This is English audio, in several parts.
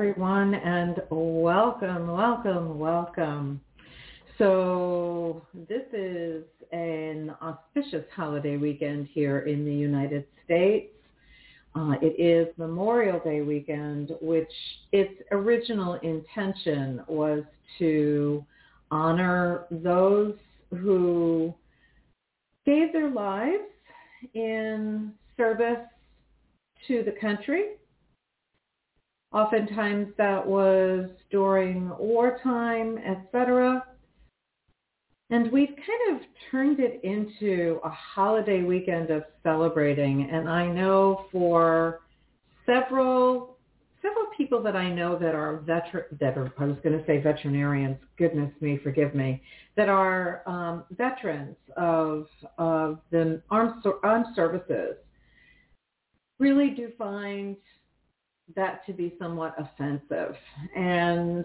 Everyone, and welcome, welcome, welcome. So this is an auspicious holiday weekend here in the United States. Uh, it is Memorial Day weekend, which its original intention was to honor those who gave their lives in service to the country Oftentimes that was during wartime, etc. And we've kind of turned it into a holiday weekend of celebrating. And I know for several several people that I know that are veteran that are I was going to say veterinarians. Goodness me, forgive me. That are um, veterans of of the armed armed services really do find that to be somewhat offensive. And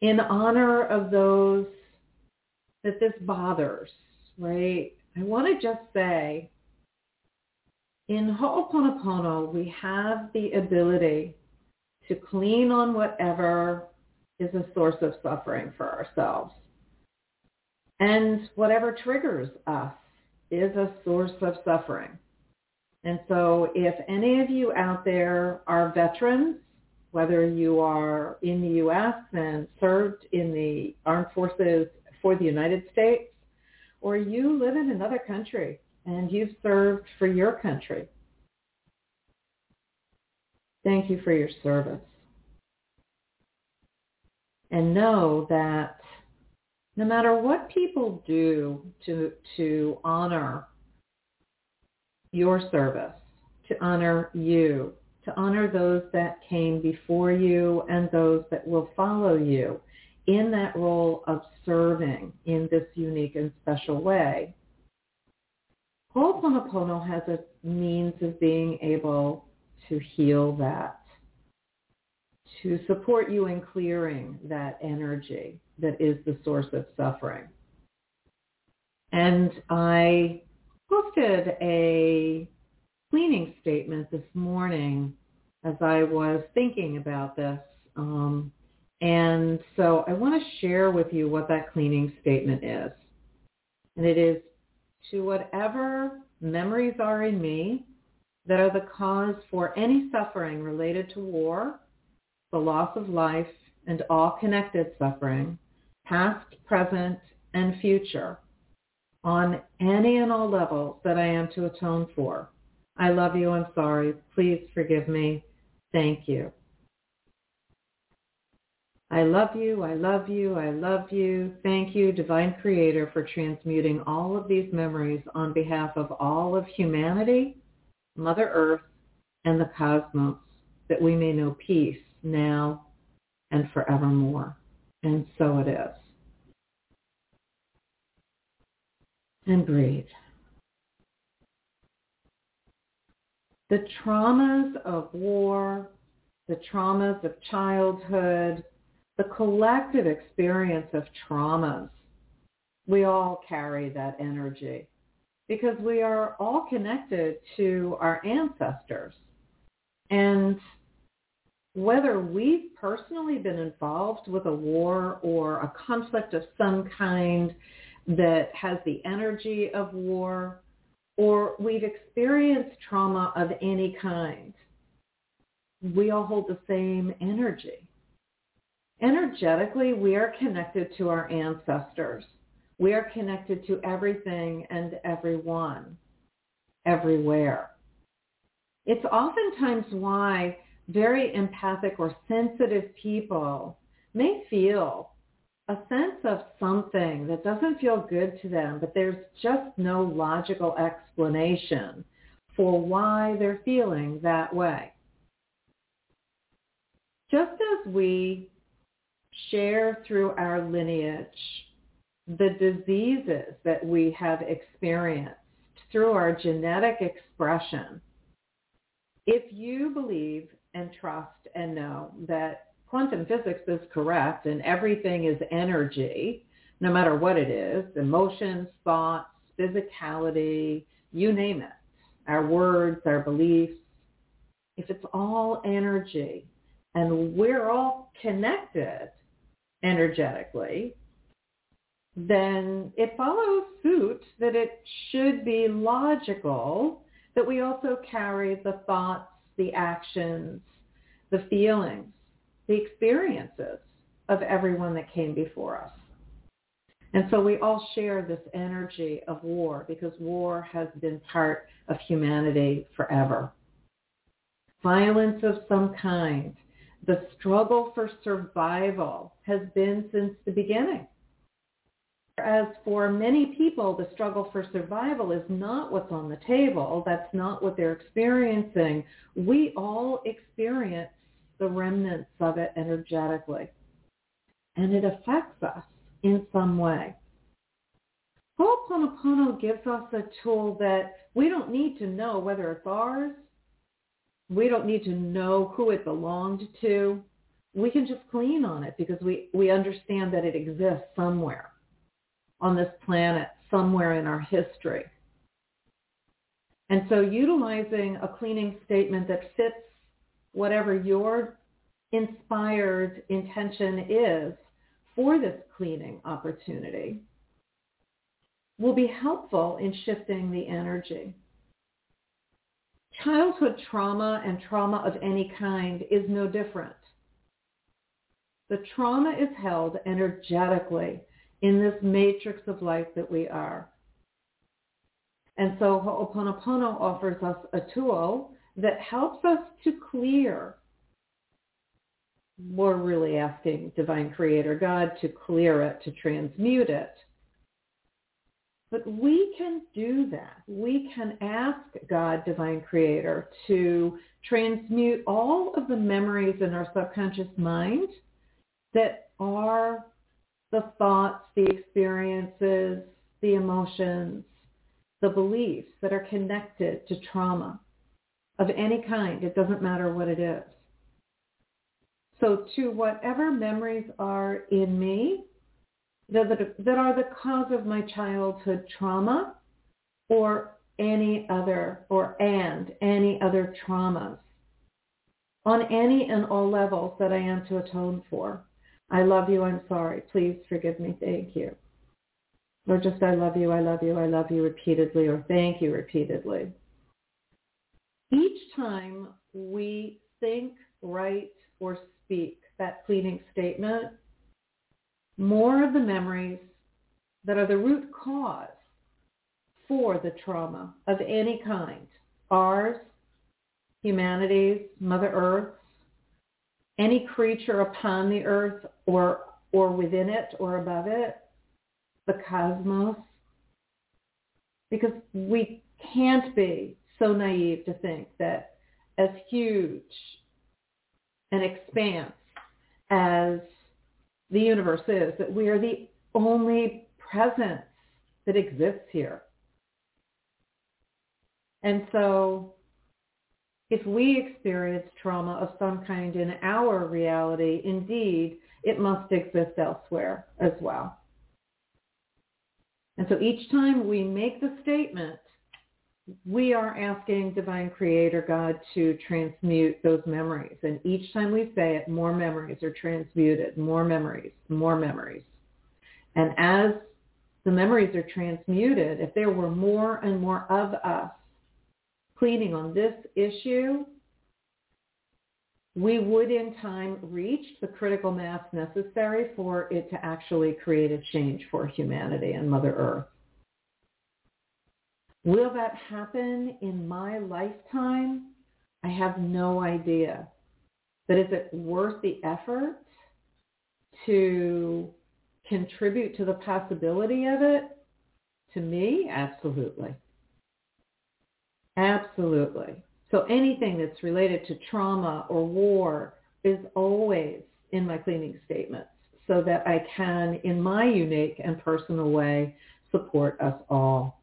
in honor of those that this bothers, right, I want to just say in Ho'oponopono, we have the ability to clean on whatever is a source of suffering for ourselves. And whatever triggers us is a source of suffering. And so if any of you out there are veterans, whether you are in the U.S. and served in the armed forces for the United States, or you live in another country and you've served for your country, thank you for your service. And know that no matter what people do to, to honor your service, to honor you, to honor those that came before you and those that will follow you in that role of serving in this unique and special way. Ho'oponopono has a means of being able to heal that, to support you in clearing that energy that is the source of suffering. And I posted a cleaning statement this morning as I was thinking about this. Um, and so I want to share with you what that cleaning statement is. And it is to whatever memories are in me that are the cause for any suffering related to war, the loss of life, and all connected suffering, past, present, and future on any and all levels that I am to atone for. I love you. I'm sorry. Please forgive me. Thank you. I love you. I love you. I love you. Thank you, Divine Creator, for transmuting all of these memories on behalf of all of humanity, Mother Earth, and the cosmos, that we may know peace now and forevermore. And so it is. And breathe. The traumas of war, the traumas of childhood, the collective experience of traumas, we all carry that energy because we are all connected to our ancestors. And whether we've personally been involved with a war or a conflict of some kind that has the energy of war, or we've experienced trauma of any kind, we all hold the same energy. Energetically, we are connected to our ancestors. We are connected to everything and everyone, everywhere. It's oftentimes why very empathic or sensitive people may feel a sense of something that doesn't feel good to them, but there's just no logical explanation for why they're feeling that way. Just as we share through our lineage the diseases that we have experienced through our genetic expression, if you believe and trust and know that quantum physics is correct and everything is energy, no matter what it is, emotions, thoughts, physicality, you name it, our words, our beliefs, if it's all energy and we're all connected energetically, then it follows suit that it should be logical that we also carry the thoughts, the actions, the feelings, the experiences of everyone that came before us. And so we all share this energy of war because war has been part of humanity forever. Violence of some kind, the struggle for survival has been since the beginning. As for many people, the struggle for survival is not what's on the table. That's not what they're experiencing. We all experience the remnants of it energetically. And it affects us in some way. Ho'oponopono gives us a tool that we don't need to know whether it's ours. We don't need to know who it belonged to. We can just clean on it because we, we understand that it exists somewhere on this planet, somewhere in our history. And so utilizing a cleaning statement that fits whatever your inspired intention is for this cleaning opportunity will be helpful in shifting the energy. Childhood trauma and trauma of any kind is no different. The trauma is held energetically in this matrix of life that we are. And so Ho'oponopono offers us a tool that helps us to clear. We're really asking Divine Creator God to clear it, to transmute it. But we can do that. We can ask God, Divine Creator, to transmute all of the memories in our subconscious mind that are the thoughts, the experiences, the emotions, the beliefs that are connected to trauma of any kind. It doesn't matter what it is. So to whatever memories are in me that, that are the cause of my childhood trauma or any other or and any other traumas on any and all levels that I am to atone for. I love you. I'm sorry. Please forgive me. Thank you. Or just I love you. I love you. I love you repeatedly or thank you repeatedly each time we think, write, or speak that cleaning statement, more of the memories that are the root cause for the trauma of any kind, ours, humanity's, Mother Earth's, any creature upon the earth or, or within it or above it, the cosmos, because we can't be so naive to think that as huge an expanse as the universe is, that we are the only presence that exists here. And so if we experience trauma of some kind in our reality, indeed, it must exist elsewhere as well. And so each time we make the statement, we are asking divine creator God to transmute those memories. And each time we say it, more memories are transmuted, more memories, more memories. And as the memories are transmuted, if there were more and more of us pleading on this issue, we would in time reach the critical mass necessary for it to actually create a change for humanity and Mother Earth. Will that happen in my lifetime? I have no idea. But is it worth the effort to contribute to the possibility of it? To me, absolutely. Absolutely. So anything that's related to trauma or war is always in my cleaning statements so that I can, in my unique and personal way, support us all.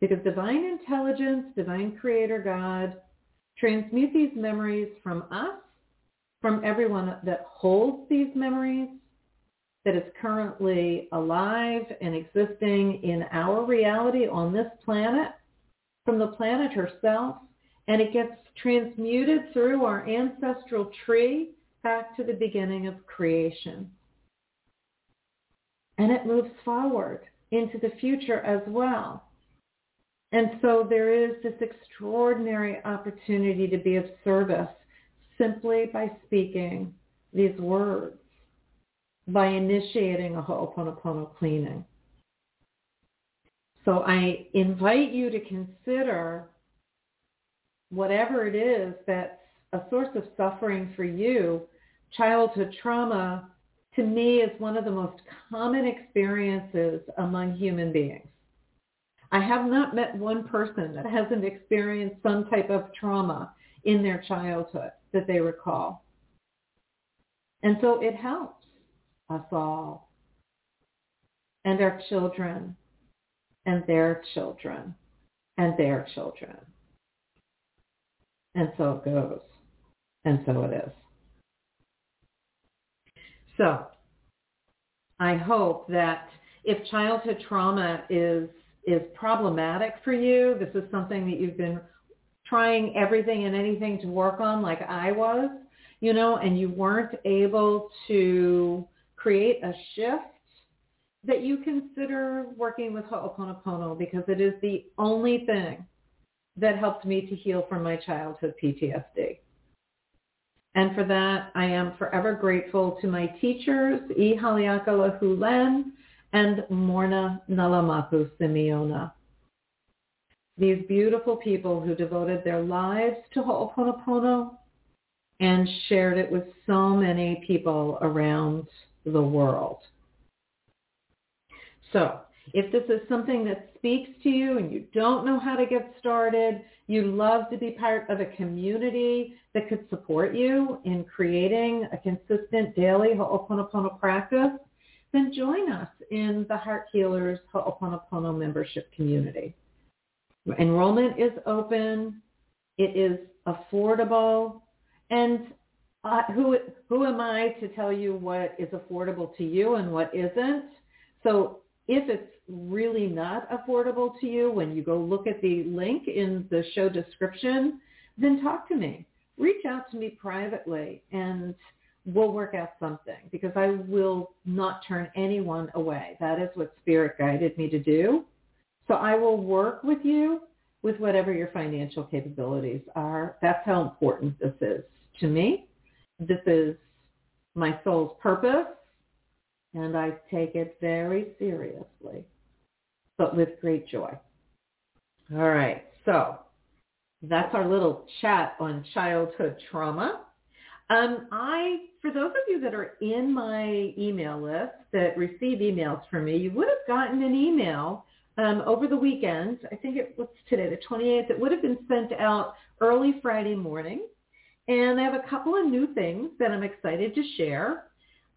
Because divine intelligence, divine creator God, transmute these memories from us, from everyone that holds these memories, that is currently alive and existing in our reality on this planet, from the planet herself, and it gets transmuted through our ancestral tree back to the beginning of creation. And it moves forward into the future as well. And so there is this extraordinary opportunity to be of service simply by speaking these words, by initiating a Ho'oponopono cleaning. So I invite you to consider whatever it is that's a source of suffering for you. Childhood trauma, to me, is one of the most common experiences among human beings. I have not met one person that hasn't experienced some type of trauma in their childhood that they recall. And so it helps us all and our children and their children and their children. And so it goes. And so it is. So I hope that if childhood trauma is is problematic for you, this is something that you've been trying everything and anything to work on like I was, you know, and you weren't able to create a shift that you consider working with Ho'oponopono because it is the only thing that helped me to heal from my childhood PTSD. And for that, I am forever grateful to my teachers, E. Haleakala Hulen and Morrnah Nalamaku Simeona. These beautiful people who devoted their lives to Ho'oponopono and shared it with so many people around the world. So if this is something that speaks to you and you don't know how to get started, you'd love to be part of a community that could support you in creating a consistent daily Ho'oponopono practice, then join us in the Heart Healers Ho'oponopono membership community. Enrollment is open. It is affordable. And uh, who, who am I to tell you what is affordable to you and what isn't? So if it's really not affordable to you when you go look at the link in the show description, then talk to me. Reach out to me privately and we'll work out something because I will not turn anyone away. That is what Spirit guided me to do. So I will work with you with whatever your financial capabilities are. That's how important this is to me. This is my soul's purpose and I take it very seriously, but with great joy. All right, so that's our little chat on childhood trauma. Um, I, for those of you that are in my email list that receive emails from me, you would have gotten an email um, over the weekend. I think it was today, the 28th. It would have been sent out early Friday morning. And I have a couple of new things that I'm excited to share.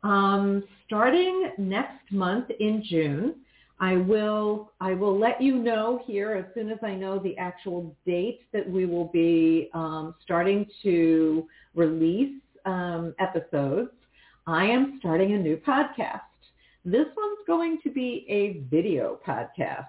Um, starting next month in June, I will I will let you know here as soon as I know the actual date that we will be um, starting to release um, episodes. I am starting a new podcast. This one's going to be a video podcast.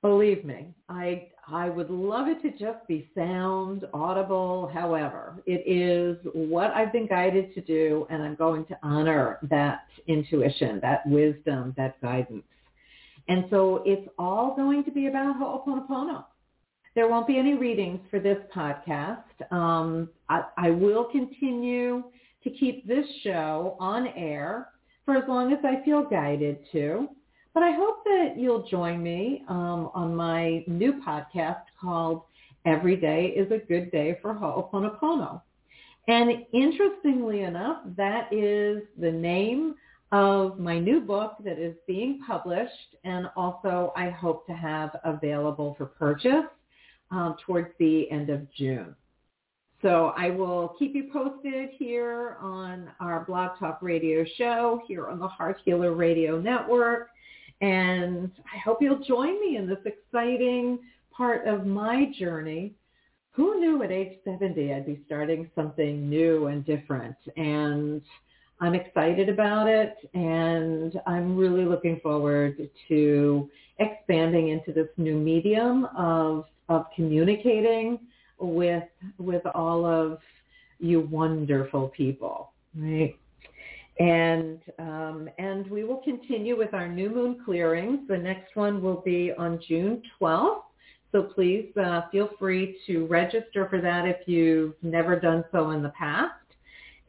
Believe me, I I would love it to just be sound, audible. However, it is what I've been guided to do, and I'm going to honor that intuition, that wisdom, that guidance. And so it's all going to be about Ho'oponopono. There won't be any readings for this podcast. Um, I, I will continue to keep this show on air for as long as I feel guided to. But I hope that you'll join me um, on my new podcast called Every Day is a Good Day for Ho'oponopono. And interestingly enough, that is the name of my new book that is being published and also I hope to have available for purchase um, towards the end of June. So I will keep you posted here on our Blog Talk Radio show, here on the Heart Healer Radio Network. And I hope you'll join me in this exciting part of my journey. Who knew at age 70 I'd be starting something new and different? And I'm excited about it and I'm really looking forward to expanding into this new medium of, of communicating with with all of you wonderful people, right? And um, and we will continue with our new moon clearings. The next one will be on June 12th. So please uh, feel free to register for that if you've never done so in the past.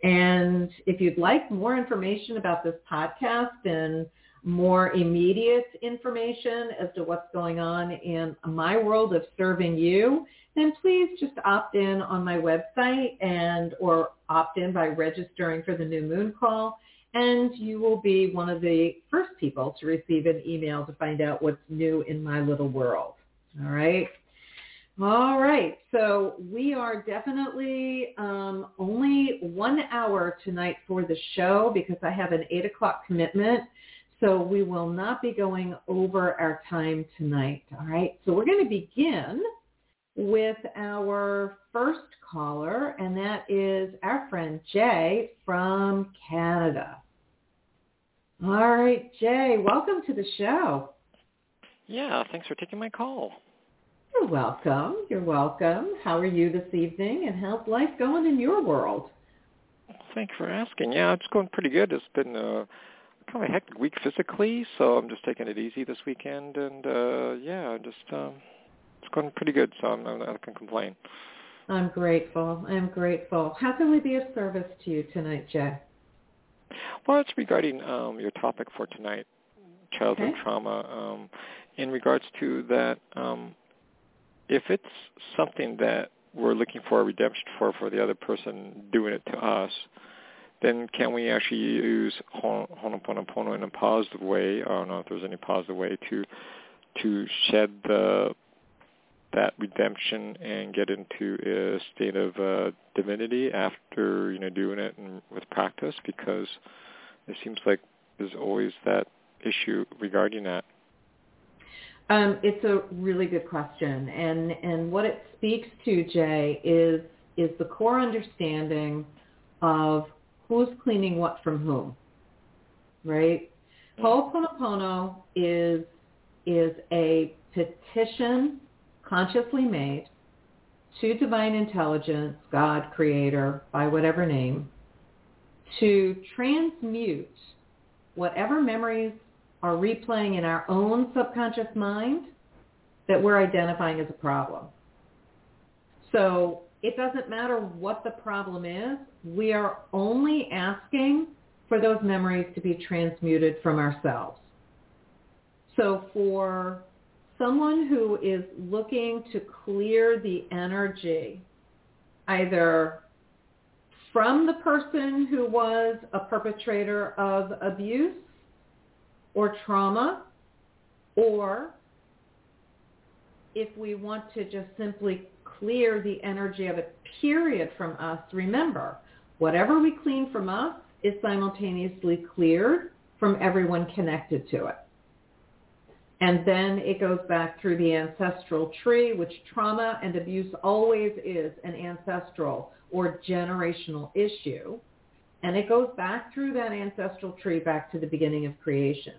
And if you'd like more information about this podcast and more immediate information as to what's going on in my world of serving you, then please just opt in on my website and or opt in by registering for the new moon call and you will be one of the first people to receive an email to find out what's new in my little world. All right. All right. So we are definitely um, only one hour tonight for the show because I have an 8 o'clock commitment. So we will not be going over our time tonight. All right. So we're going to begin with our first caller, and that is our friend Jay from Canada. All right, Jay, welcome to the show. Yeah, thanks for taking my call. You're welcome. You're welcome. How are you this evening, and how's life going in your world? Thanks for asking. Yeah, it's going pretty good. It's been a kind of a hectic week physically, so I'm just taking it easy this weekend, and uh yeah, just um going pretty good, so I'm, I'm not going to complain. I'm grateful. I'm grateful. How can we be of service to you tonight, Jay? Well, it's regarding um, your topic for tonight, childhood okay. trauma. Um, in regards to that, um, if it's something that we're looking for a redemption for for the other person doing it to us, then can we actually use Ho'oponopono in a positive way? I don't know if there's any positive way to to shed the that redemption and get into a state of uh, divinity after you know doing it and with practice because it seems like there's always that issue regarding that. Um, it's a really good question, and and what it speaks to, Jay, is is the core understanding of who's cleaning what from whom, right? Mm-hmm. Ho'oponopono is is a petition consciously made to divine intelligence, God, creator, by whatever name, to transmute whatever memories are replaying in our own subconscious mind that we're identifying as a problem. So it doesn't matter what the problem is. We are only asking for those memories to be transmuted from ourselves. So for someone who is looking to clear the energy either from the person who was a perpetrator of abuse or trauma, or if we want to just simply clear the energy of a period from us, remember, whatever we clean from us is simultaneously cleared from everyone connected to it. And then it goes back through the ancestral tree, which trauma and abuse always is an ancestral or generational issue. And it goes back through that ancestral tree back to the beginning of creation.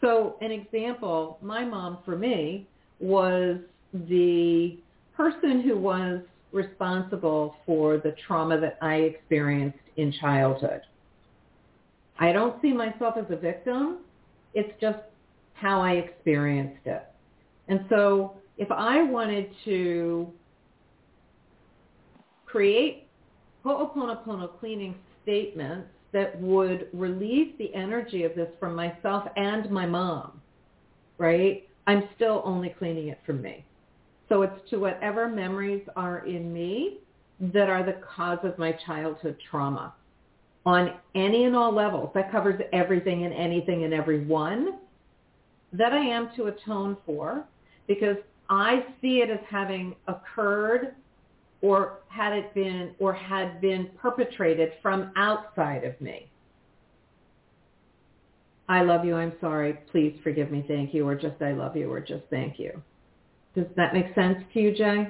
So an example, my mom for me was the person who was responsible for the trauma that I experienced in childhood. I don't see myself as a victim. It's just how I experienced it. And so if I wanted to create Ho'oponopono cleaning statements that would release the energy of this from myself and my mom, right? I'm still only cleaning it from me. So it's to whatever memories are in me that are the cause of my childhood trauma on any and all levels. That covers everything and anything and everyone that I am to atone for because I see it as having occurred or had it been or had been perpetrated from outside of me. I love you, I'm sorry, please forgive me, thank you, or just I love you, or just thank you. Does that make sense to you, Jay?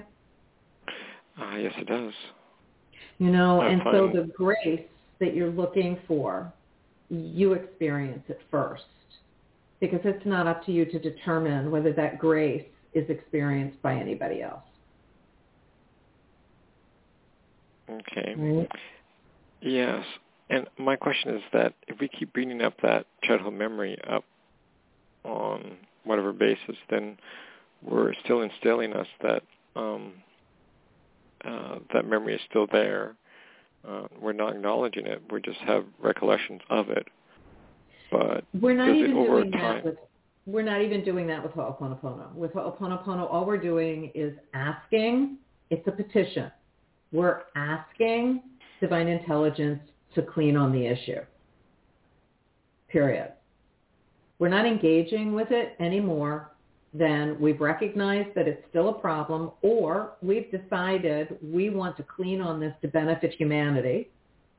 Uh, yes, it does. You know, That's and so the grace that you're looking for, you experience it first because it's not up to you to determine whether that grace is experienced by anybody else. Okay. Right? Yes. And my question is that if we keep bringing up that childhood memory up on whatever basis, then we're still instilling us that um, uh, that memory is still there. Uh, we're not acknowledging it. We just have recollections of it. But we're not even doing that with we're not even doing that with Ho'oponopono. With Ho'oponopono, all we're doing is asking. It's a petition. We're asking divine intelligence to clean on the issue. Period. We're not engaging with it anymore than we've recognized that it's still a problem or we've decided we want to clean on this to benefit humanity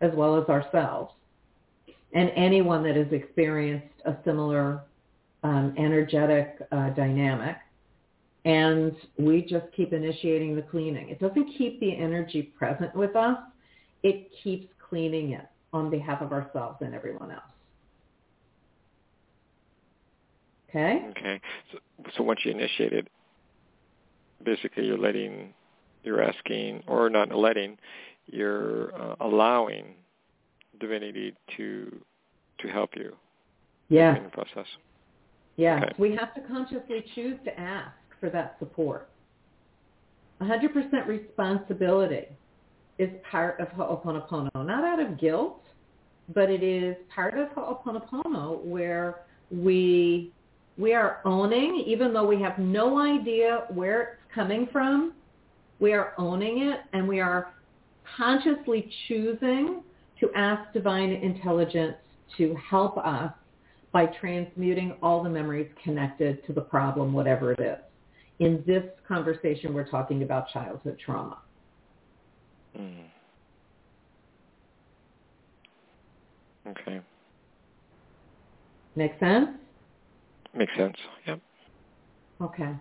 as well as ourselves and anyone that has experienced a similar um, energetic uh, dynamic. And we just keep initiating the cleaning. It doesn't keep the energy present with us. It keeps cleaning it on behalf of ourselves and everyone else. Okay? Okay. So, so once you initiate it, basically you're letting, you're asking, or not letting, you're uh, allowing divinity to to help you yeah. in the process. Yes, okay. we have to consciously choose to ask for that support. 100% responsibility is part of Ho'oponopono, not out of guilt, but it is part of Ho'oponopono where we we are owning, even though we have no idea where it's coming from, we are owning it and we are consciously choosing to ask divine intelligence to help us by transmuting all the memories connected to the problem, whatever it is. In this conversation, we're talking about childhood trauma. Mm. Okay. Make sense? Makes sense. Yep. Okay.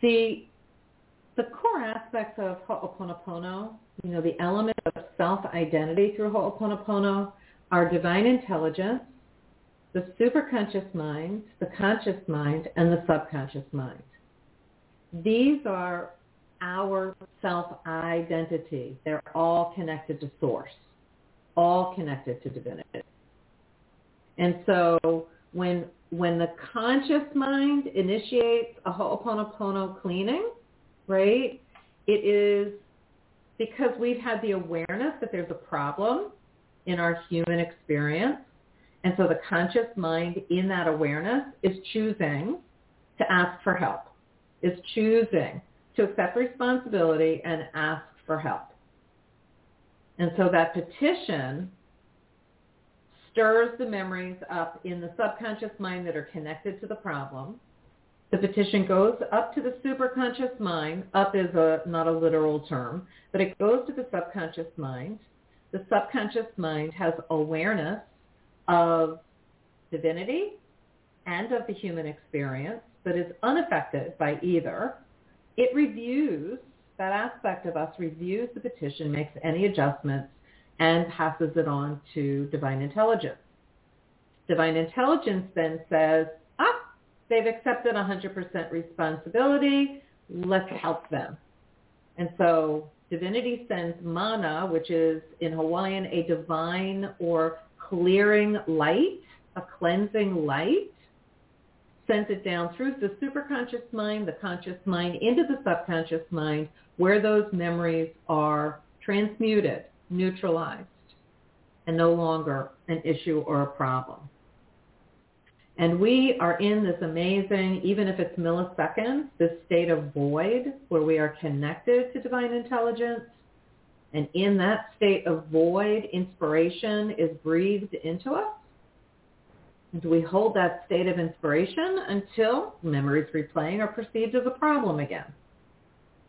The the core aspects of Ho'oponopono, you know, the element of self-identity through Ho'oponopono are divine intelligence, the superconscious mind, the conscious mind, and the subconscious mind. These are our self-identity. They're all connected to source, all connected to divinity. And so when when the conscious mind initiates a Ho'oponopono cleaning, right, it is because we've had the awareness that there's a problem in our human experience and so the conscious mind in that awareness is choosing to ask for help, is choosing to accept responsibility and ask for help. And so that petition stirs the memories up in the subconscious mind that are connected to the problem. The petition goes up to the superconscious mind. Up is a, not a literal term, but it goes to the subconscious mind. The subconscious mind has awareness of divinity and of the human experience, but is unaffected by either, it reviews, that aspect of us reviews the petition, makes any adjustments, and passes it on to divine intelligence. Divine intelligence then says, they've accepted 100% responsibility. Let's help them. And so divinity sends mana, which is in Hawaiian a divine or clearing light, a cleansing light, sends it down through the superconscious mind, the conscious mind, into the subconscious mind, where those memories are transmuted, neutralized, and no longer an issue or a problem. And we are in this amazing, even if it's milliseconds, this state of void where we are connected to divine intelligence. And in that state of void, inspiration is breathed into us. And we hold that state of inspiration until memories replaying are perceived as a problem again.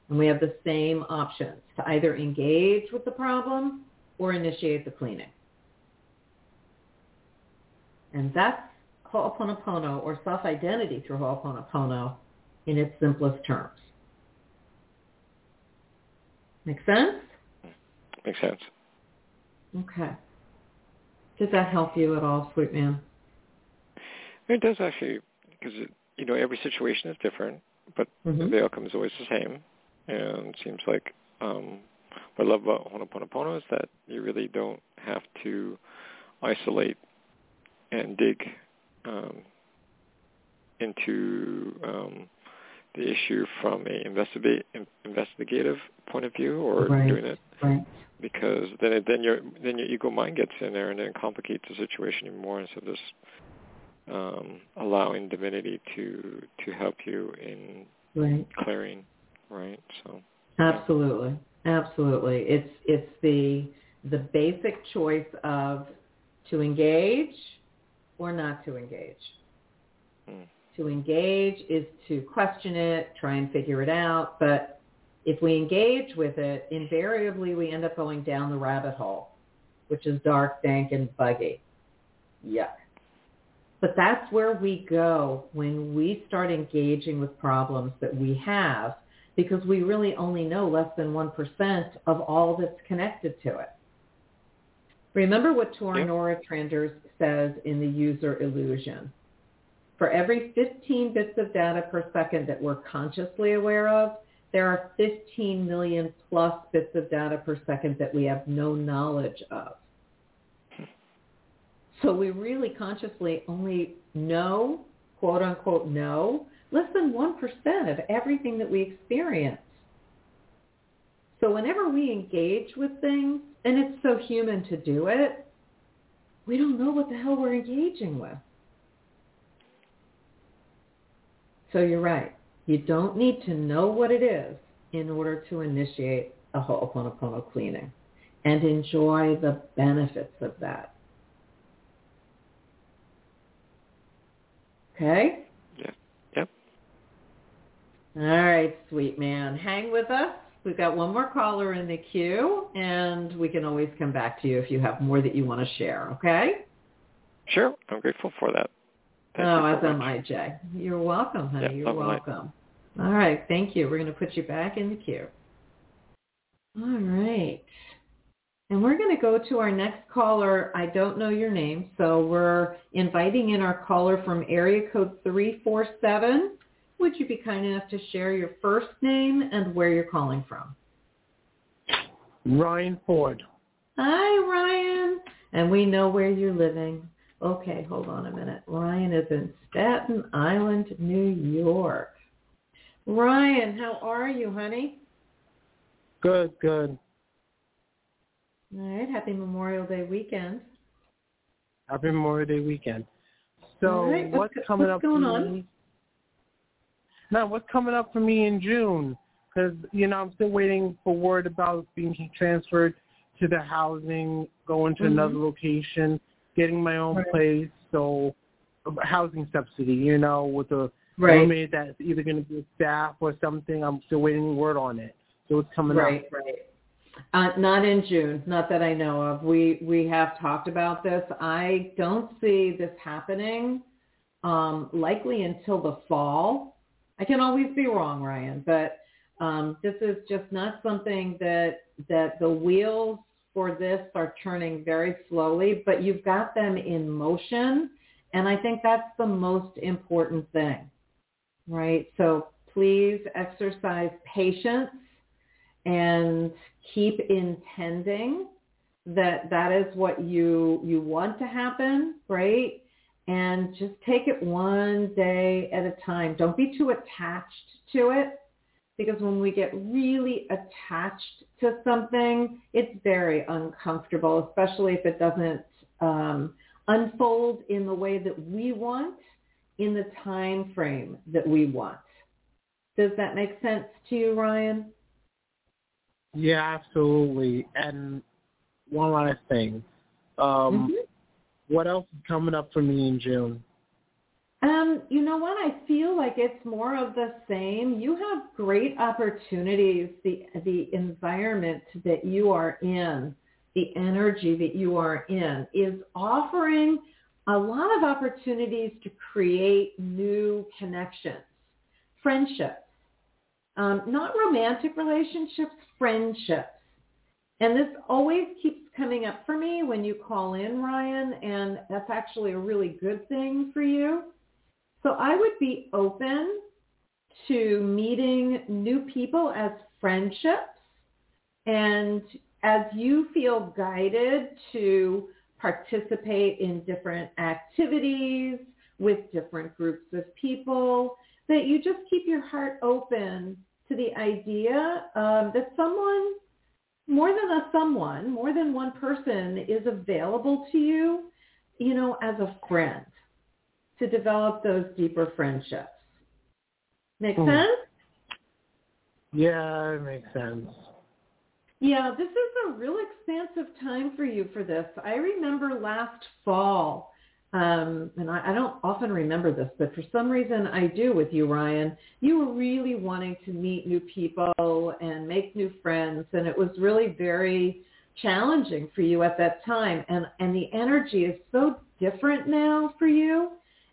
And we have the same options to either engage with the problem or initiate the cleaning. And that's Ho'oponopono or self-identity through Ho'oponopono in its simplest terms. Make sense? Makes sense. Okay. Does that help you at all, sweet man? It does actually, because you know every situation is different, but mm-hmm. the outcome is always the same. And it seems like um, what I love about Ho'oponopono is that you really don't have to isolate and dig um, into um, the issue from a investigate, investigative point of view, or right. doing it right. because then it, then your then your ego mind gets in there and then complicates the situation even more instead of just um, allowing divinity to to help you in right. clearing, right? So absolutely, yeah. absolutely, it's it's the the basic choice of to engage or not to engage. Mm. To engage is to question it, try and figure it out, but if we engage with it, invariably we end up going down the rabbit hole, which is dark, dank, and buggy. Yuck. But that's where we go when we start engaging with problems that we have because we really only know less than 1% of all that's connected to it. Remember what Tor yep. Nørretranders says in the user illusion. For every 15 bits of data per second that we're consciously aware of, there are 15 million plus bits of data per second that we have no knowledge of. So we really consciously only know, quote unquote know, less than 1% of everything that we experience. So whenever we engage with things, and it's so human to do it, we don't know what the hell we're engaging with. So you're right. You don't need to know what it is in order to initiate a Ho'oponopono cleaning and enjoy the benefits of that. Okay? Yeah. Yep. All right, sweet man. Hang with us. We've got one more caller in the queue, and we can always come back to you if you have more that you want to share, okay? Sure. I'm grateful for that. Thank oh, as am I, Jay. You're welcome, honey. Yep, You're welcome. All right. Thank you. We're going to put you back in the queue. All right. And we're going to go to our next caller. I don't know your name, so we're inviting in our caller from area code 347. Would you be kind enough to share your first name and where you're calling from? Ryan Ford. Hi, Ryan. And we know where you're living. Okay, hold on a minute. Ryan is in Staten Island, New York. Ryan, how are you, honey? Good, good. All right. Happy Memorial Day weekend. Happy Memorial Day weekend. So right. what's, what's coming what's up going for on? Now, what's coming up for me in June? Because you know I'm still waiting for word about being transferred to the housing, going to mm-hmm. another location, getting my own right. place. So housing subsidy, you know, with a right. roommate that's either going to be a staff or something. I'm still waiting word on it. So it's coming right, up. Right, right. Uh, not in June, not that I know of. We we have talked about this. I don't see this happening um, likely until the fall. I can always be wrong, Ryan, but um, this is just not something that that the wheels for this are turning very slowly, but you've got them in motion, and I think that's the most important thing, right? So please exercise patience and keep intending that that is what you you want to happen, right? And just take it one day at a time. Don't be too attached to it because when we get really attached to something, it's very uncomfortable, especially if it doesn't um, unfold in the way that we want in the time frame that we want. Does that make sense to you, Ryan? Yeah, absolutely. And one last thing. Um, mm-hmm. What else is coming up for me in June? Um, you know what? I feel like it's more of the same. You have great opportunities. The the environment that you are in, the energy that you are in, is offering a lot of opportunities to create new connections, friendships, um, not romantic relationships, friendships. And this always keeps coming up for me when you call in, Ryan, and that's actually a really good thing for you. So I would be open to meeting new people as friendships and as you feel guided to participate in different activities with different groups of people, that you just keep your heart open to the idea um, that someone, more than a someone, more than one person is available to you, you know, as a friend to develop those deeper friendships. Make hmm. sense? Yeah, it makes sense. Yeah, this is a real expansive time for you for this. I remember last fall um, and I, I don't often remember this, but for some reason I do with you, Ryan. You were really wanting to meet new people and make new friends, and it was really very challenging for you at that time. And and the energy is so different now for you,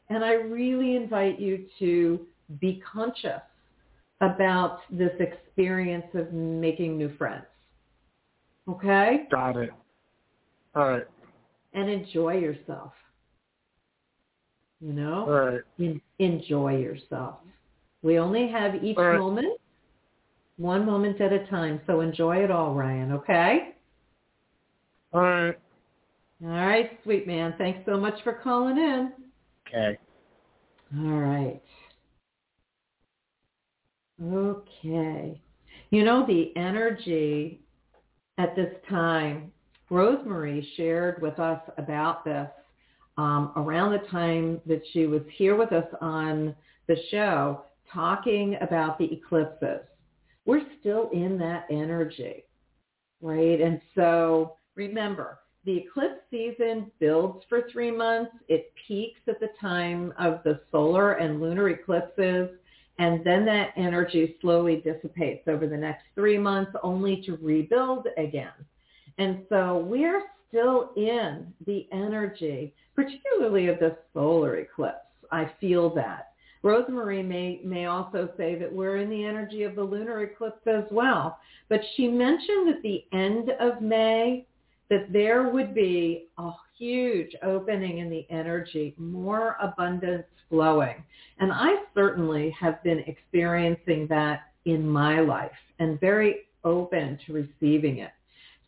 and I really invite you to be conscious about this experience of making new friends. Okay? Got it. All right. And enjoy yourself. You know, right. En- enjoy yourself. We only have each right. moment, one moment at a time. So enjoy it all, Ryan. Okay. All right. All right, sweet man. Thanks so much for calling in. Okay. All right. Okay. You know, the energy at this time, Rosemary shared with us about this um, around the time that she was here with us on the show talking about the eclipses. We're still in that energy, right? And so remember, the eclipse season builds for three months. It peaks at the time of the solar and lunar eclipses. And then that energy slowly dissipates over the next three months only to rebuild again. And so we're still in the energy, particularly of the solar eclipse. I feel that. Rosemary may, may also say that we're in the energy of the lunar eclipse as well. But she mentioned at the end of May that there would be a huge opening in the energy, more abundance flowing. And I certainly have been experiencing that in my life and very open to receiving it.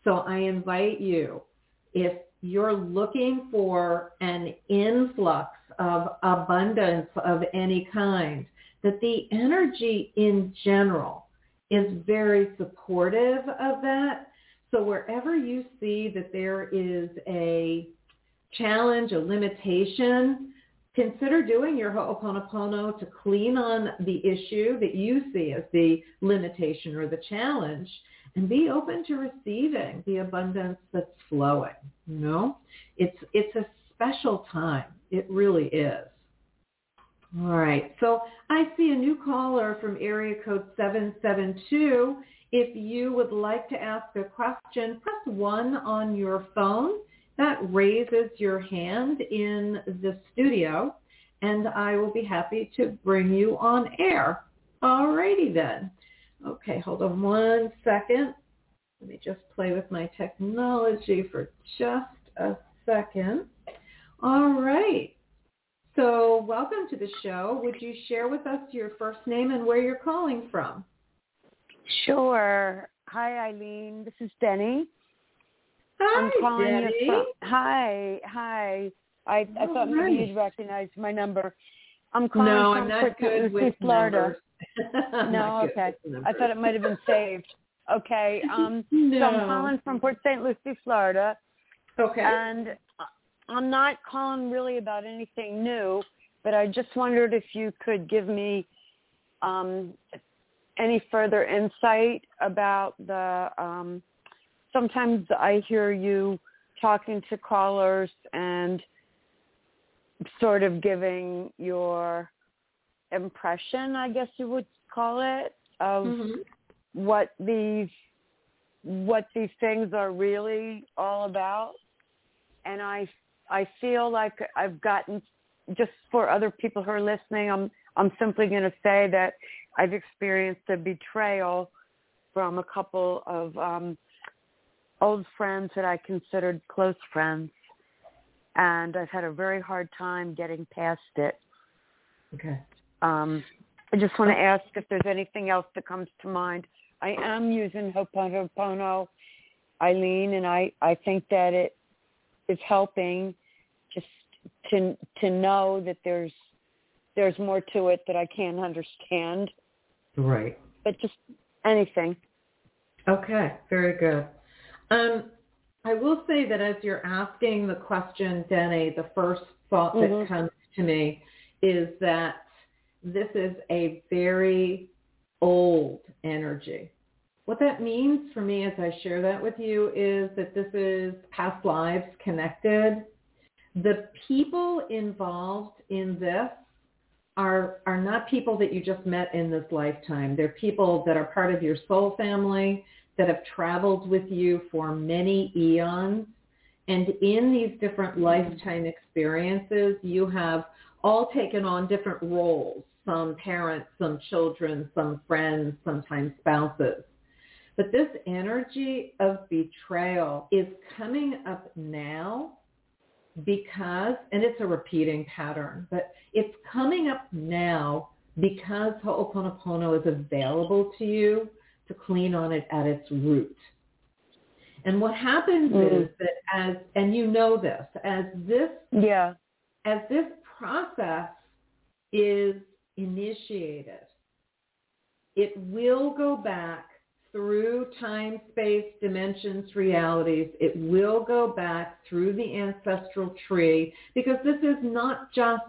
So I invite you if you're looking for an influx of abundance of any kind, that the energy in general is very supportive of that. So wherever you see that there is a challenge, a limitation, consider doing your Ho'oponopono to clean on the issue that you see as the limitation or the challenge and be open to receiving the abundance that's flowing. You know, it's it's a special time. It really is. All right. So I see a new caller from area code 772. If you would like to ask a question, press 1 on your phone. That raises your hand in the studio. and I will be happy to bring you on air. Alrighty then. Okay, hold on one second. Let me just play with my technology for just a second. All right. So welcome to the show. Would you share with us your first name and where you're calling from? Sure. Hi, Ilene. This is Denny. Hi, I'm calling Denny. you from. Hi, hi. I, I All thought maybe you'd recognize my number. I'm calling No, from I'm not Port good Lucie, with Florida. No, okay. I thought it might have been saved. Okay. Um, no. So I'm calling from Port St. Lucie, Florida, Okay. and I'm not calling really about anything new, but I just wondered if you could give me um, any further insight about the. Um, sometimes I hear you talking to callers and sort of giving your impression, I guess you would call it, of Mhm. what these what these things are really all about and i i feel like i've gotten just for other people who are listening i'm i'm simply going to say that i've experienced a betrayal from a couple of um old friends that i considered close friends and i've had a very hard time getting past it Okay. Um, I just want to ask if there's anything else that comes to mind. I am using Ho'oponopono, Ilene, and I, I think that it is helping just to to know that there's there's more to it that I can't understand. Right. But just anything. Okay, very good. Um, I will say that as you're asking the question, Denny, the first thought that Mhm. comes to me is that this is a very old energy. What that means for me as I share that with you is that this is past lives connected. The people involved in this are are not people that you just met in this lifetime. They're people that are part of your soul family that have traveled with you for many eons. And in these different lifetime experiences, you have all taken on different roles, some parents, some children, some friends, sometimes spouses. But this energy of betrayal is coming up now because, and it's a repeating pattern, but it's coming up now because Ho'oponopono is available to you to clean on it at its root. And what happens Mm. is that as, and you know this, as this Yeah. as this process is initiated, it will go back through time, space, dimensions, realities. It will go back through the ancestral tree because this is not just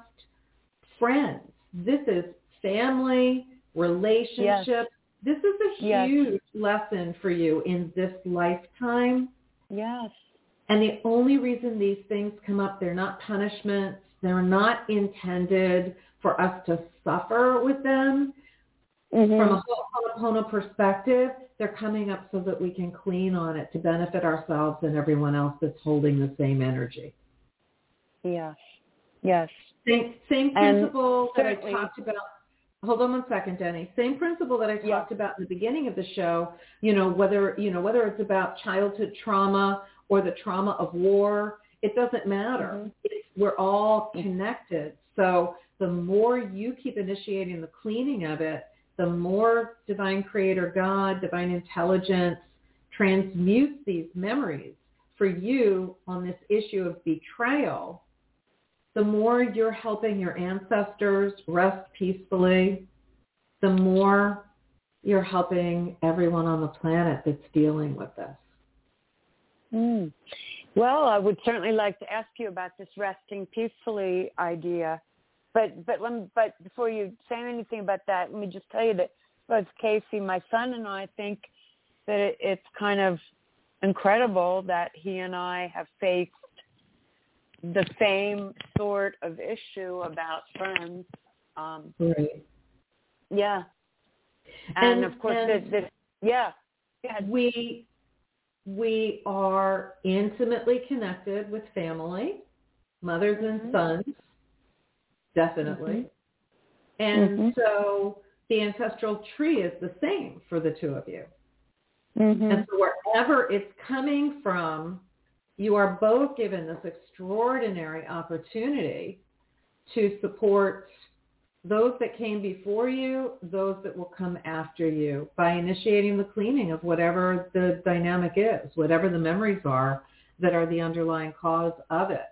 friends. This is family, relationships. This is a Yes. huge lesson for you in this lifetime. Yes. And the only reason these things come up, they're not punishments. They're not intended for us to suffer with them. Mhm. From a Ho'oponopono perspective, they're coming up so that we can clean on it to benefit ourselves and everyone else that's holding the same energy. Yes. Yes. Same, same And principle that I talked about. Hold on one second, Denny. Same principle that I talked about in the beginning of the show. You know, whether you know whether it's about childhood trauma or the trauma of war, it doesn't matter. Mhm. It's, we're all connected. So the more you keep initiating the cleaning of it, the more divine creator God, divine intelligence transmutes these memories for you on this issue of betrayal the more you're helping your ancestors rest peacefully, the more you're helping everyone on the planet that's dealing with this. Mm. Well, I would certainly like to ask you about this resting peacefully idea, but but but before you say anything about that, let me just tell you that both Casey, my son, and I think that it, it's kind of incredible that he and I have faced the same sort of issue about friends. Um, Right. yeah, and, And- of course, and- this, this yeah, yeah, We we are intimately connected with family, mothers and Mhm. sons. Definitely. Mm-hmm. And mm-hmm. so the ancestral tree is the same for the two of you. Mm-hmm. And so wherever it's coming from, you are both given this extraordinary opportunity to support those that came before you, those that will come after you by initiating the cleaning of whatever the dynamic is, whatever the memories are that are the underlying cause of it.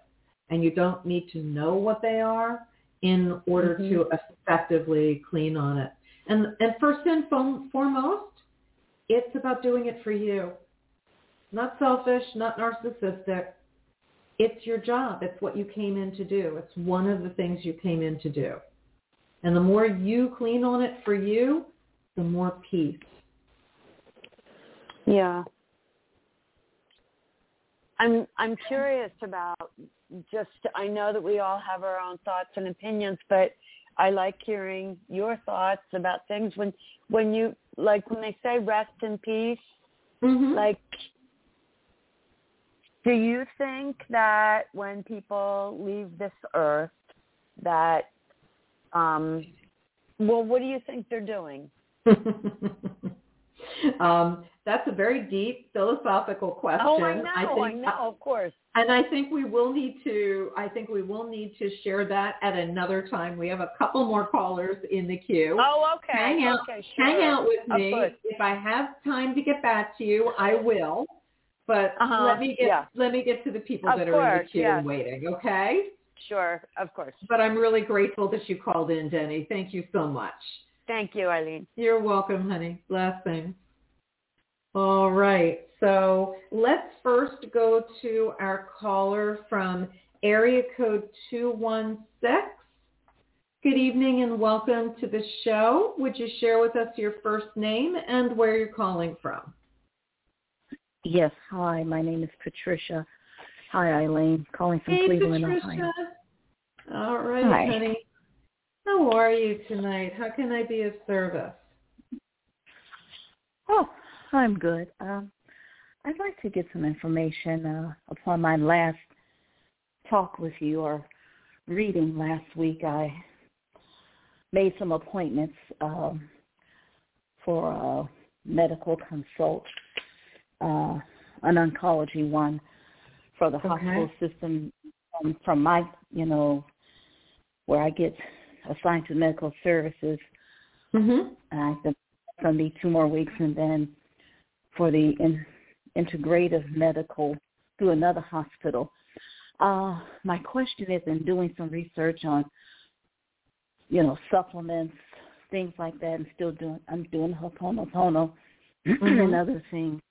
And you don't need to know what they are in order mm-hmm. to effectively clean on it. And, and first and foremost, it's about doing it for you. Not selfish, not narcissistic. It's your job. It's what you came in to do. It's one of the things you came in to do. And the more you clean on it for you, the more peace. Yeah. I'm I'm curious about just I know that we all have our own thoughts and opinions, but I like hearing your thoughts about things when when you like when they say rest in peace. Mm-hmm. Like do you think that when people leave this earth that um, well, what do you think they're doing? um, that's a very deep philosophical question. Oh, I know, I, think, I know, of course. And I think we will need to. I think we will need to share that at another time. We have a couple more callers in the queue. Oh, okay. Hang out. Okay, sure. Hang out with me. If I have time to get back to you, I will. But uh-huh. let me get yeah. let me get to the people of that course, are in the queue yeah. and waiting. Okay. Sure, of course. But I'm really grateful that you called in, Denny. Thank you so much. Thank you, Ilene. You're welcome, honey. Blessings. All right. So let's first go to our caller from area code 216. Good evening and welcome to the show. Would you share with us your first name and where you're calling from? Yes. Hi, my name is Patricia. Hi, Ilene. Calling from hey, Cleveland, Patricia. Ohio. All right, Hi. honey. How are you tonight? How can I be of service? Oh, I'm good. Um, I'd like to get some information uh, upon my last talk with you or reading last week. I made some appointments um, for a medical consult, uh, an oncology one for the okay. hospital system um, from my, you know, where I get assigned to medical services. Mm-hmm. I think it's going to be two more weeks, and then for the in, integrative medical through another hospital. Uh, my question is, in doing some research on, you know, supplements, things like that, and still doing, I'm doing Ho'oponopono mm-hmm. and other things.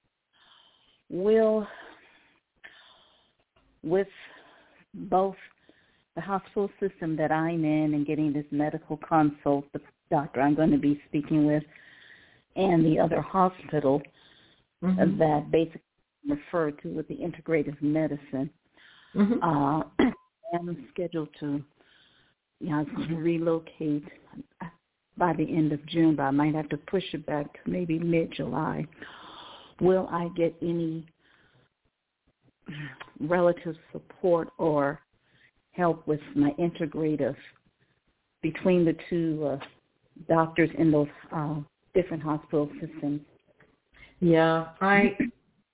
Will with both the hospital system that I'm in and getting this medical consult, the doctor I'm going to be speaking with, and the other hospital mm-hmm. that basically referred to with the integrative medicine. Mm-hmm. Uh, I'm scheduled to, you know, I was going to relocate by the end of June, but I might have to push it back to maybe mid-July. Will I get any relative support or help with my integrative between the two uh, doctors in those uh, different hospital systems. Yeah, I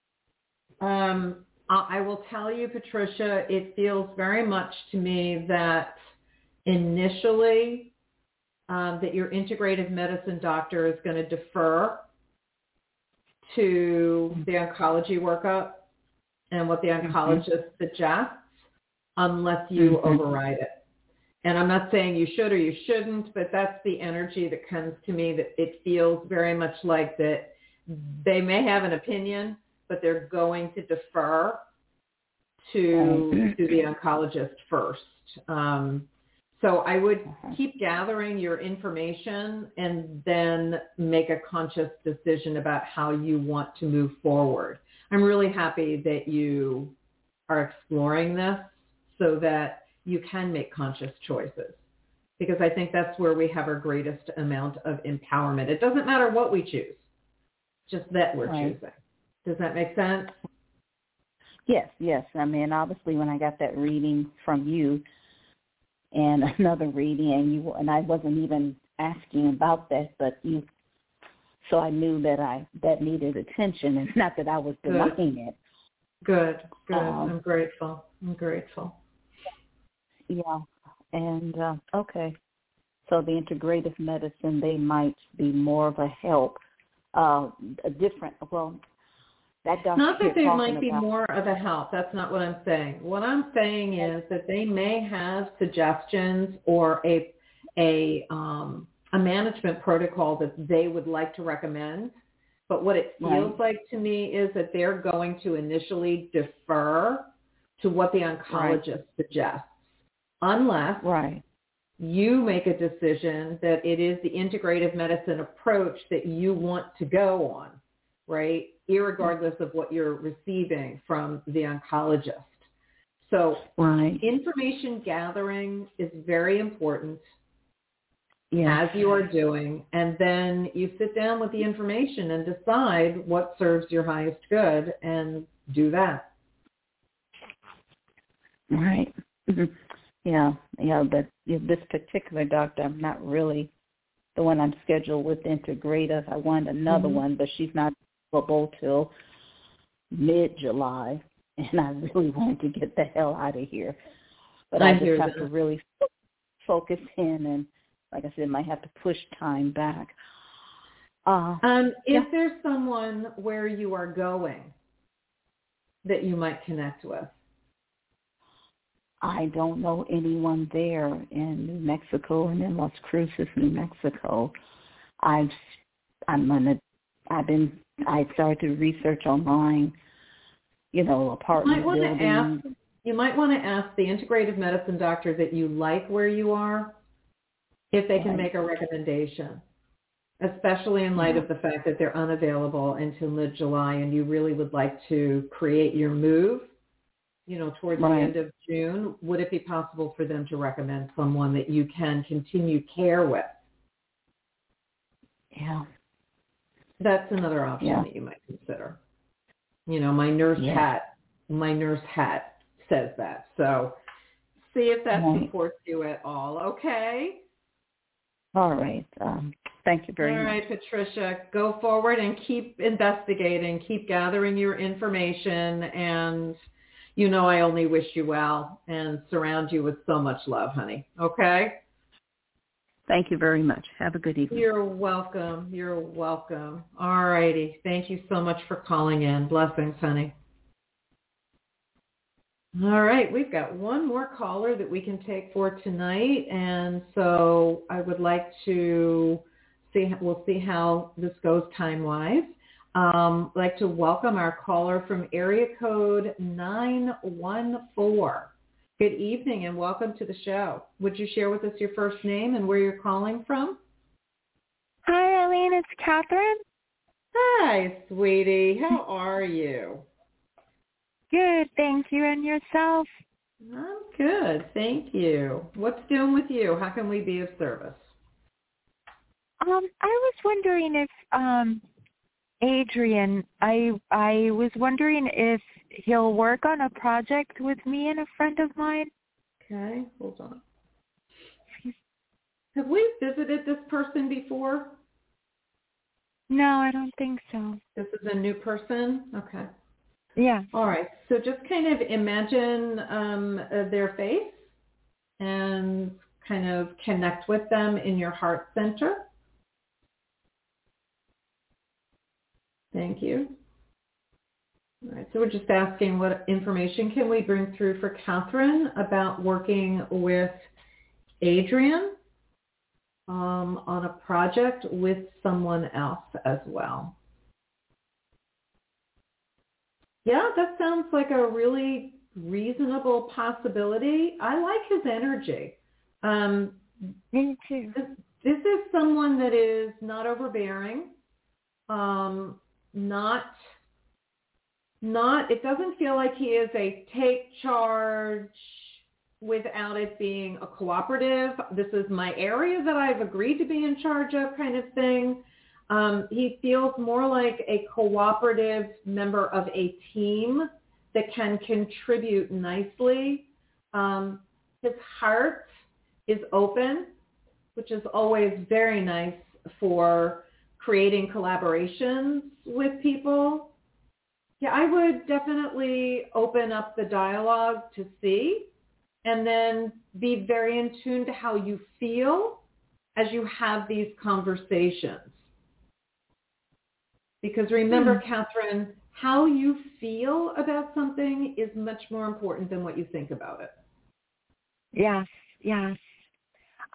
um, I will tell you, Patricia, it feels very much to me that initially um, that your integrative medicine doctor is going to defer to the oncology workup and what the mm-hmm. oncologist mm-hmm. suggests unless you mm-hmm. override it. And I'm not saying you should or you shouldn't, but that's the energy that comes to me that it feels very much like that they may have an opinion, but they're going to defer to to the oncologist first. Um, so I would keep gathering your information and then make a conscious decision about how you want to move forward. I'm really happy that you are exploring this so that you can make conscious choices because I think that's where we have our greatest amount of empowerment. It doesn't matter what we choose, just that we're right. choosing. Does that make sense? Yes, yes. I mean, obviously when I got that reading from you and another reading, and you and I wasn't even asking about that, but you. So I knew that I that needed attention, and not that I was denying it. Good, good. Um, I'm grateful. I'm grateful. Yeah, and uh, okay. So the integrative medicine, they might be more of a help. Uh, a different, well, that not that they might be about. more of a help. That's not what I'm saying. What I'm saying is that they may have suggestions or a a um, a management protocol that they would like to recommend. But what it feels right. like to me is that they're going to initially defer to what the oncologist right. suggests, unless right. You make a decision that it is the integrative medicine approach that you want to go on, right? Irregardless of what you're receiving from the oncologist. So right. information gathering is very important yes. as you are doing. And then you sit down with the information and decide what serves your highest good and do that. Right. Mm-hmm. Yeah, yeah, but you this particular doctor, I'm not really the one I'm scheduled with integrative. I want another mm-hmm. one, but she's not available till mid July, and I really want to get the hell out of here. But I, I just have that. to really focus in, and like I said, might have to push time back. Uh, um, yeah. is there someone where you are going that you might connect with? I don't know anyone there in New Mexico and in Las Cruces, New Mexico. I've I'm gonna I've been I started to research online, you know, apartment you might. Want to ask, you might want to ask the integrative medicine doctor that you like where you are if they can make a recommendation, especially in light yeah. of the fact that they're unavailable until mid-July and you really would like to create your move you know, towards right. the end of June, would it be possible for them to recommend someone that you can continue care with? Yeah. That's another option yeah. that you might consider. You know, my nurse yeah. hat, my nurse hat says that. So see if that right. supports you at all, okay? All right. Um, thank you very all much. All right, Patricia, go forward and keep investigating, keep gathering your information and – you know I only wish you well and surround you with so much love, honey. Okay? Thank you very much. Have a good evening. You're welcome. You're welcome. All righty. Thank you so much for calling in. Blessings, honey. All right, we've got one more caller that we can take for tonight, and so I would like to see. We'll see how this goes time wise. Um, I'd like to welcome our caller from area code 914. Good evening and welcome to the show. Would you share with us your first name and where you're calling from? Hi, Ilene. It's Catherine. Hi, sweetie. How are you? Good, thank you. And yourself? I'm good, thank you. What's doing with you? How can we be of service? Um, I was wondering if um Adrian, I I was wondering if he'll work on a project with me and a friend of mine. Okay, hold on. Have we visited this person before? No, I don't think so. This is a new person? Okay. Yeah. All right. So just kind of imagine um, uh, their face and kind of connect with them in your heart center. Thank you. All right, so we're just asking what information can we bring through for Catherine about working with Adrian um, on a project with someone else as well. Yeah, that sounds like a really reasonable possibility. I like his energy. Um, Me too. This, this is someone that is not overbearing. Um, not not it doesn't feel like he is a take charge without it being a cooperative. This is my area that i've agreed to be in charge of kind of thing. Um, he feels more like a cooperative member of a team that can contribute nicely. Um, his heart is open, which is always very nice for creating collaborations with people. Yeah, I would definitely open up the dialogue to see and then be very in tune to how you feel as you have these conversations. Because remember, hmm. Catherine, how you feel about something is much more important than what you think about it. Yes, yes.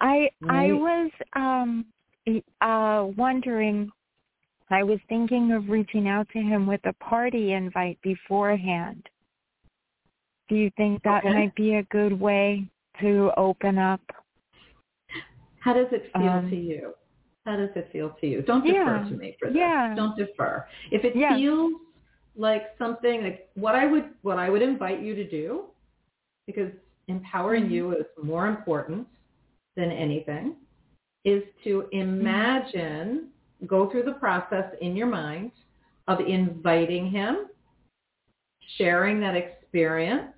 I right. I was um uh wondering I was thinking of reaching out to him with a party invite beforehand. Do you think that okay. might be a good way to open up? How does it feel um, to you? How does it feel to you? Don't defer yeah, to me for this. Yeah. Don't defer. If it yeah. feels like something like what I would what I would invite you to do, because empowering mm-hmm. you is more important than anything, is to mm-hmm. imagine. Go through the process in your mind of inviting him, sharing that experience,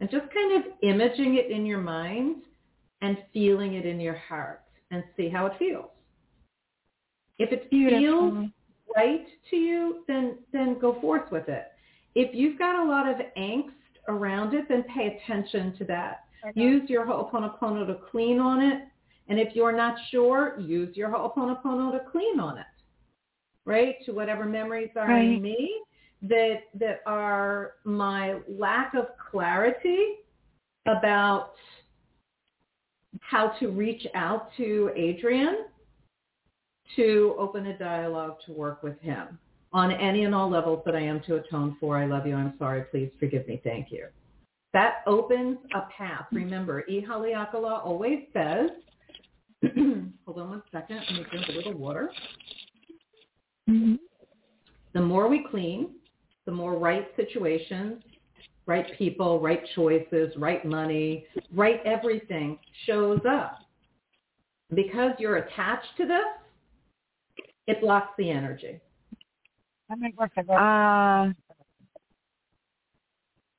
and just kind of imaging it in your mind and feeling it in your heart and see how it feels. If it Beautiful. feels right to you, then then go forth with it. If you've got a lot of angst around it, then pay attention to that. Use your Ho'oponopono to clean on it. And if you're not sure, use your Ho'oponopono to clean on it. Right? To whatever memories are right. in me that that are my lack of clarity about how to reach out to Adrian to open a dialogue to work with him on any and all levels that I am to atone for. I love you. I'm sorry. Please forgive me. Thank you. That opens a path. Remember, E. Haleakala always says, hold on one second. Let me drink a little water. Mm-hmm. The more we clean, the more right situations, right people, right choices, right money, right everything shows up. Because you're attached to this, it blocks the energy. Uh,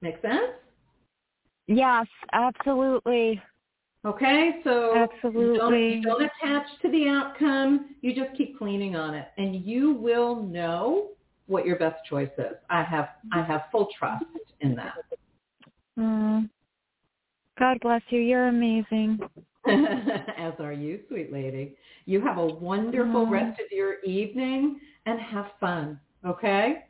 Make sense? Yes, absolutely. Okay, so absolutely. Don't, don't attach to the outcome. You just keep cleaning on it, and you will know what your best choice is. I have I have full trust in that. Mm. God bless you. You're amazing. As are you, sweet lady. You have a wonderful mm. rest of your evening and have fun. Okay?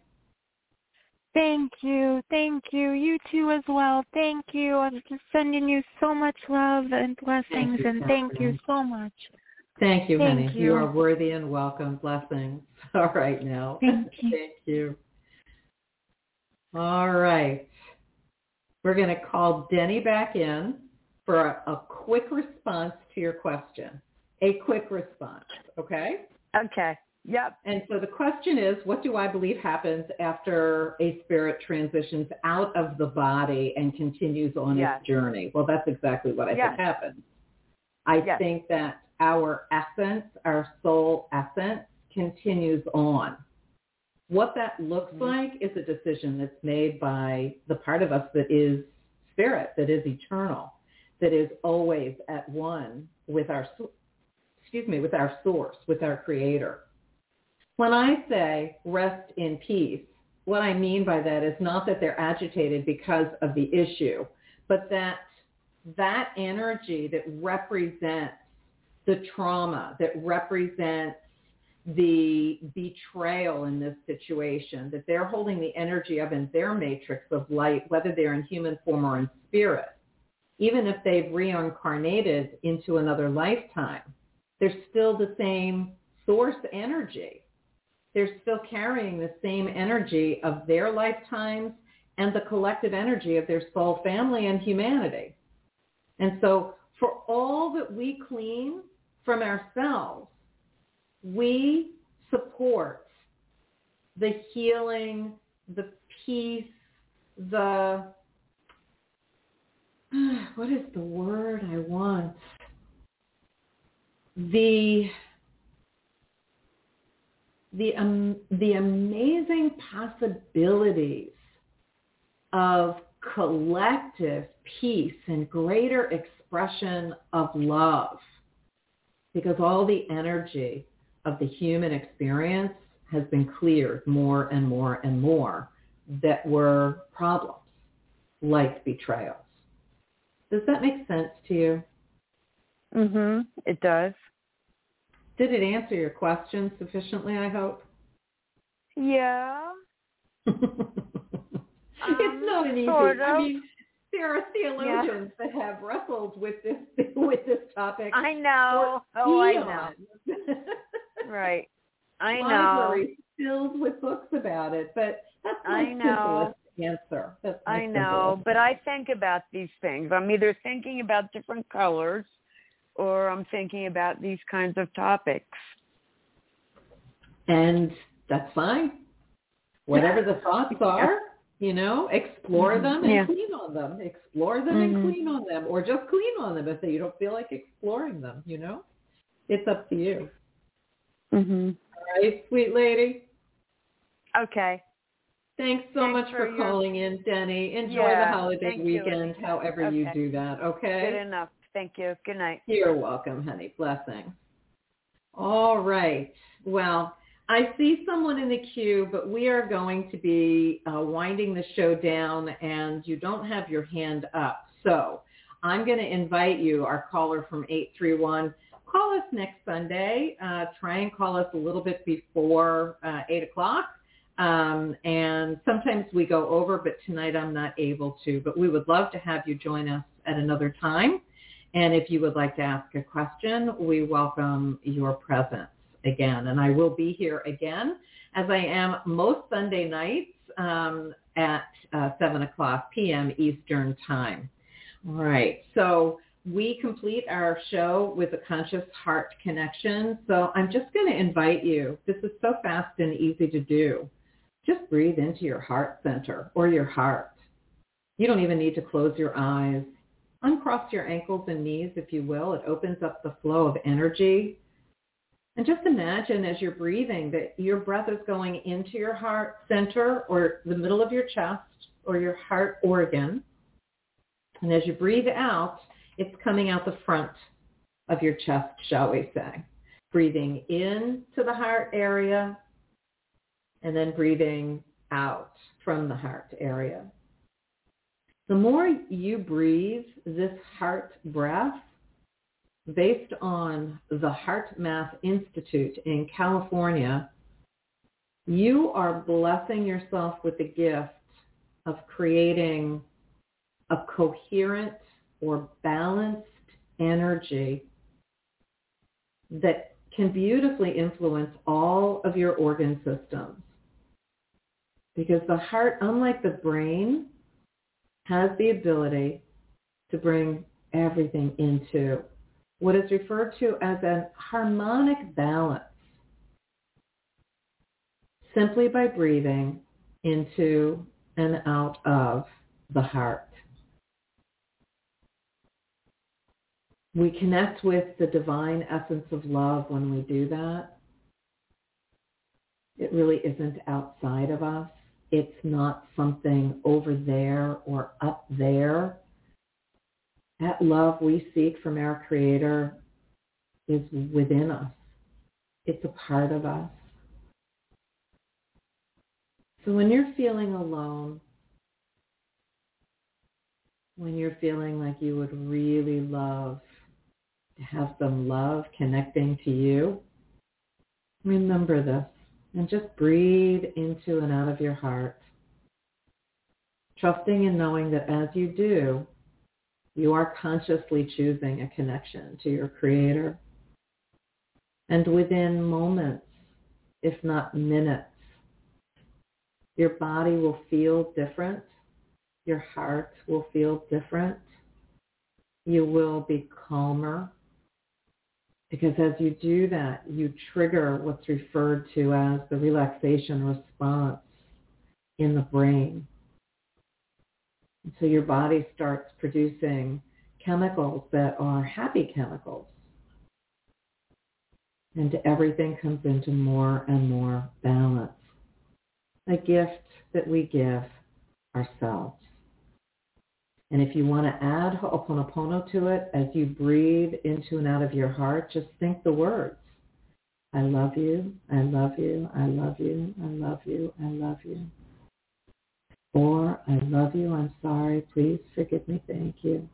Thank you. Thank you. You too as well. Thank you. I'm just sending you so much love and blessings thank you, and thank you so much. Thank you, Thank honey. You. you. are worthy and welcome. Blessings. All right now. Thank you. Thank you. All right. We're going to call Denny back in for a, a quick response to your question. A quick response, okay? Okay. Yep. And so the question is, what do I believe happens after a spirit transitions out of the body and continues on yes. its journey? Well, that's exactly what I yes. think happens. I yes. think that our essence, our soul essence, continues on. What that looks mm-hmm. like is a decision that's made by the part of us that is spirit, that is eternal, that is always at one with our, excuse me, with our source, with our creator. When I say rest in peace, what I mean by that is not that they're agitated because of the issue, but that that energy that represents the trauma, that represents the betrayal in this situation, that they're holding the energy of in their matrix of light, whether they're in human form or in spirit, even if they've reincarnated into another lifetime, they're still the same source energy. They're still carrying the same energy of their lifetimes and the collective energy of their soul family and humanity. And so for all that we clean from ourselves, we support the healing, the peace, the, what is the word I want? The, the, um, the amazing possibilities of collective peace and greater expression of love because all the energy of the human experience has been cleared more and more and more that were problems like betrayals. Does that make sense to you? Mhm. It does. Did it answer your question sufficiently, I hope? Yeah. it's um, not an easy. sort I mean, there are theologians that have wrestled with this with this topic. I know. Oh, I know. Right. I know. Libraries filled with books about it, but that's my I know. simplest answer. That's my I know, simplest. but I think about these things. I'm either thinking about different colors or I'm thinking about these kinds of topics. and that's fine. Whatever the thoughts are, you know, explore Mhm. them and Yeah. clean on them. Explore them and Mhm. clean on them, or just clean on them if you don't feel like exploring them. You know, it's up to you. Mhm. All right, sweet lady. Okay. Thanks so Thanks much for for, your- calling in, Denny. Enjoy the holiday you, weekend, Anita. however you do that. Okay. Good enough. Thank you. Good night. You're welcome, honey. Blessing. All right. Well, I see someone in the queue, but we are going to be uh, winding the show down, and you don't have your hand up. So I'm going to invite you, our caller from 831, call us next Sunday. Uh, try and call us a little bit before uh, 8 o'clock. Um, and sometimes we go over, but tonight I'm not able to. But we would love to have you join us at another time. And if you would like to ask a question, we welcome your presence again. And I will be here again, as I am most Sunday nights um, at uh, 7 o'clock p.m. Eastern Time. All right. So we complete our show with a conscious heart connection. So I'm just going to invite you. This is so fast and easy to do. Just breathe into your heart center or your heart. You don't even need to close your eyes uncross your ankles and knees, if you will. It opens up the flow of energy. And just imagine as you're breathing that your breath is going into your heart center or the middle of your chest or your heart organ. And as you breathe out, it's coming out the front of your chest, shall we say. Breathing in to the heart area and then breathing out from the heart area. The more you breathe this heart breath, based on the HeartMath Institute in California, you are blessing yourself with the gift of creating a coherent or balanced energy that can beautifully influence all of your organ systems. Because the heart, unlike the brain, has the ability to bring everything into what is referred to as a harmonic balance simply by breathing into and out of the heart. We connect with the divine essence of love when we do that. It really isn't outside of us. It's not something over there or up there. That love we seek from our Creator is within us. It's a part of us. So when you're feeling alone, when you're feeling like you would really love to have some love connecting to you, remember this and just breathe into and out of your heart, trusting and knowing that as you do, you are consciously choosing a connection to your Creator. And within moments, if not minutes, your body will feel different. Your heart will feel different. You will be calmer. Because as you do that, you trigger what's referred to as the relaxation response in the brain. So your body starts producing chemicals that are happy chemicals. And everything comes into more and more balance. A gift that we give ourselves. And if you want to add Ho'oponopono to it, as you breathe into and out of your heart, just think the words. I love you, I love you, I love you, I love you, I love you. Or I love you, I'm sorry, please forgive me, thank you.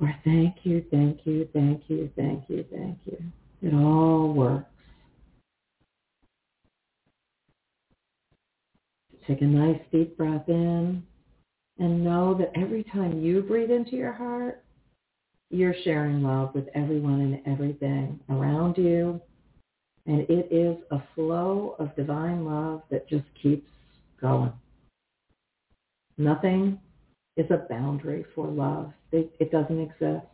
Or thank you, thank you, thank you, thank you, thank you. It all works. Take a nice deep breath in and know that every time you breathe into your heart, you're sharing love with everyone and everything around you. And it is a flow of divine love that just keeps going. Nothing is a boundary for love. It, it doesn't exist.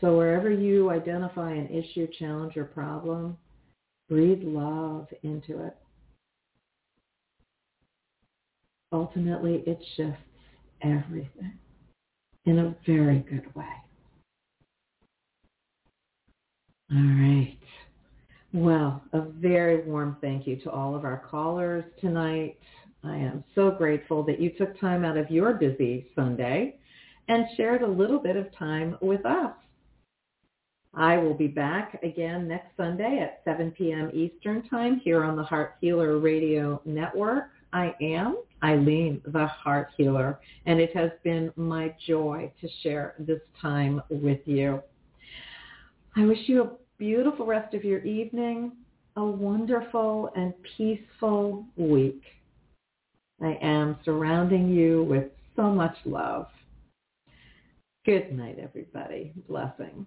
So wherever you identify an issue, challenge, or problem, breathe love into it. Ultimately, it shifts everything in a very good way. All right. Well, a very warm thank you to all of our callers tonight. I am so grateful that you took time out of your busy Sunday and shared a little bit of time with us. I will be back again next Sunday at 7 p.m. Eastern Time here on the Heart Healer Radio Network. I am Ilene, the Heart Healer, and it has been my joy to share this time with you. I wish you a beautiful rest of your evening, a wonderful and peaceful week. I am surrounding you with so much love. Good night, everybody. Blessings.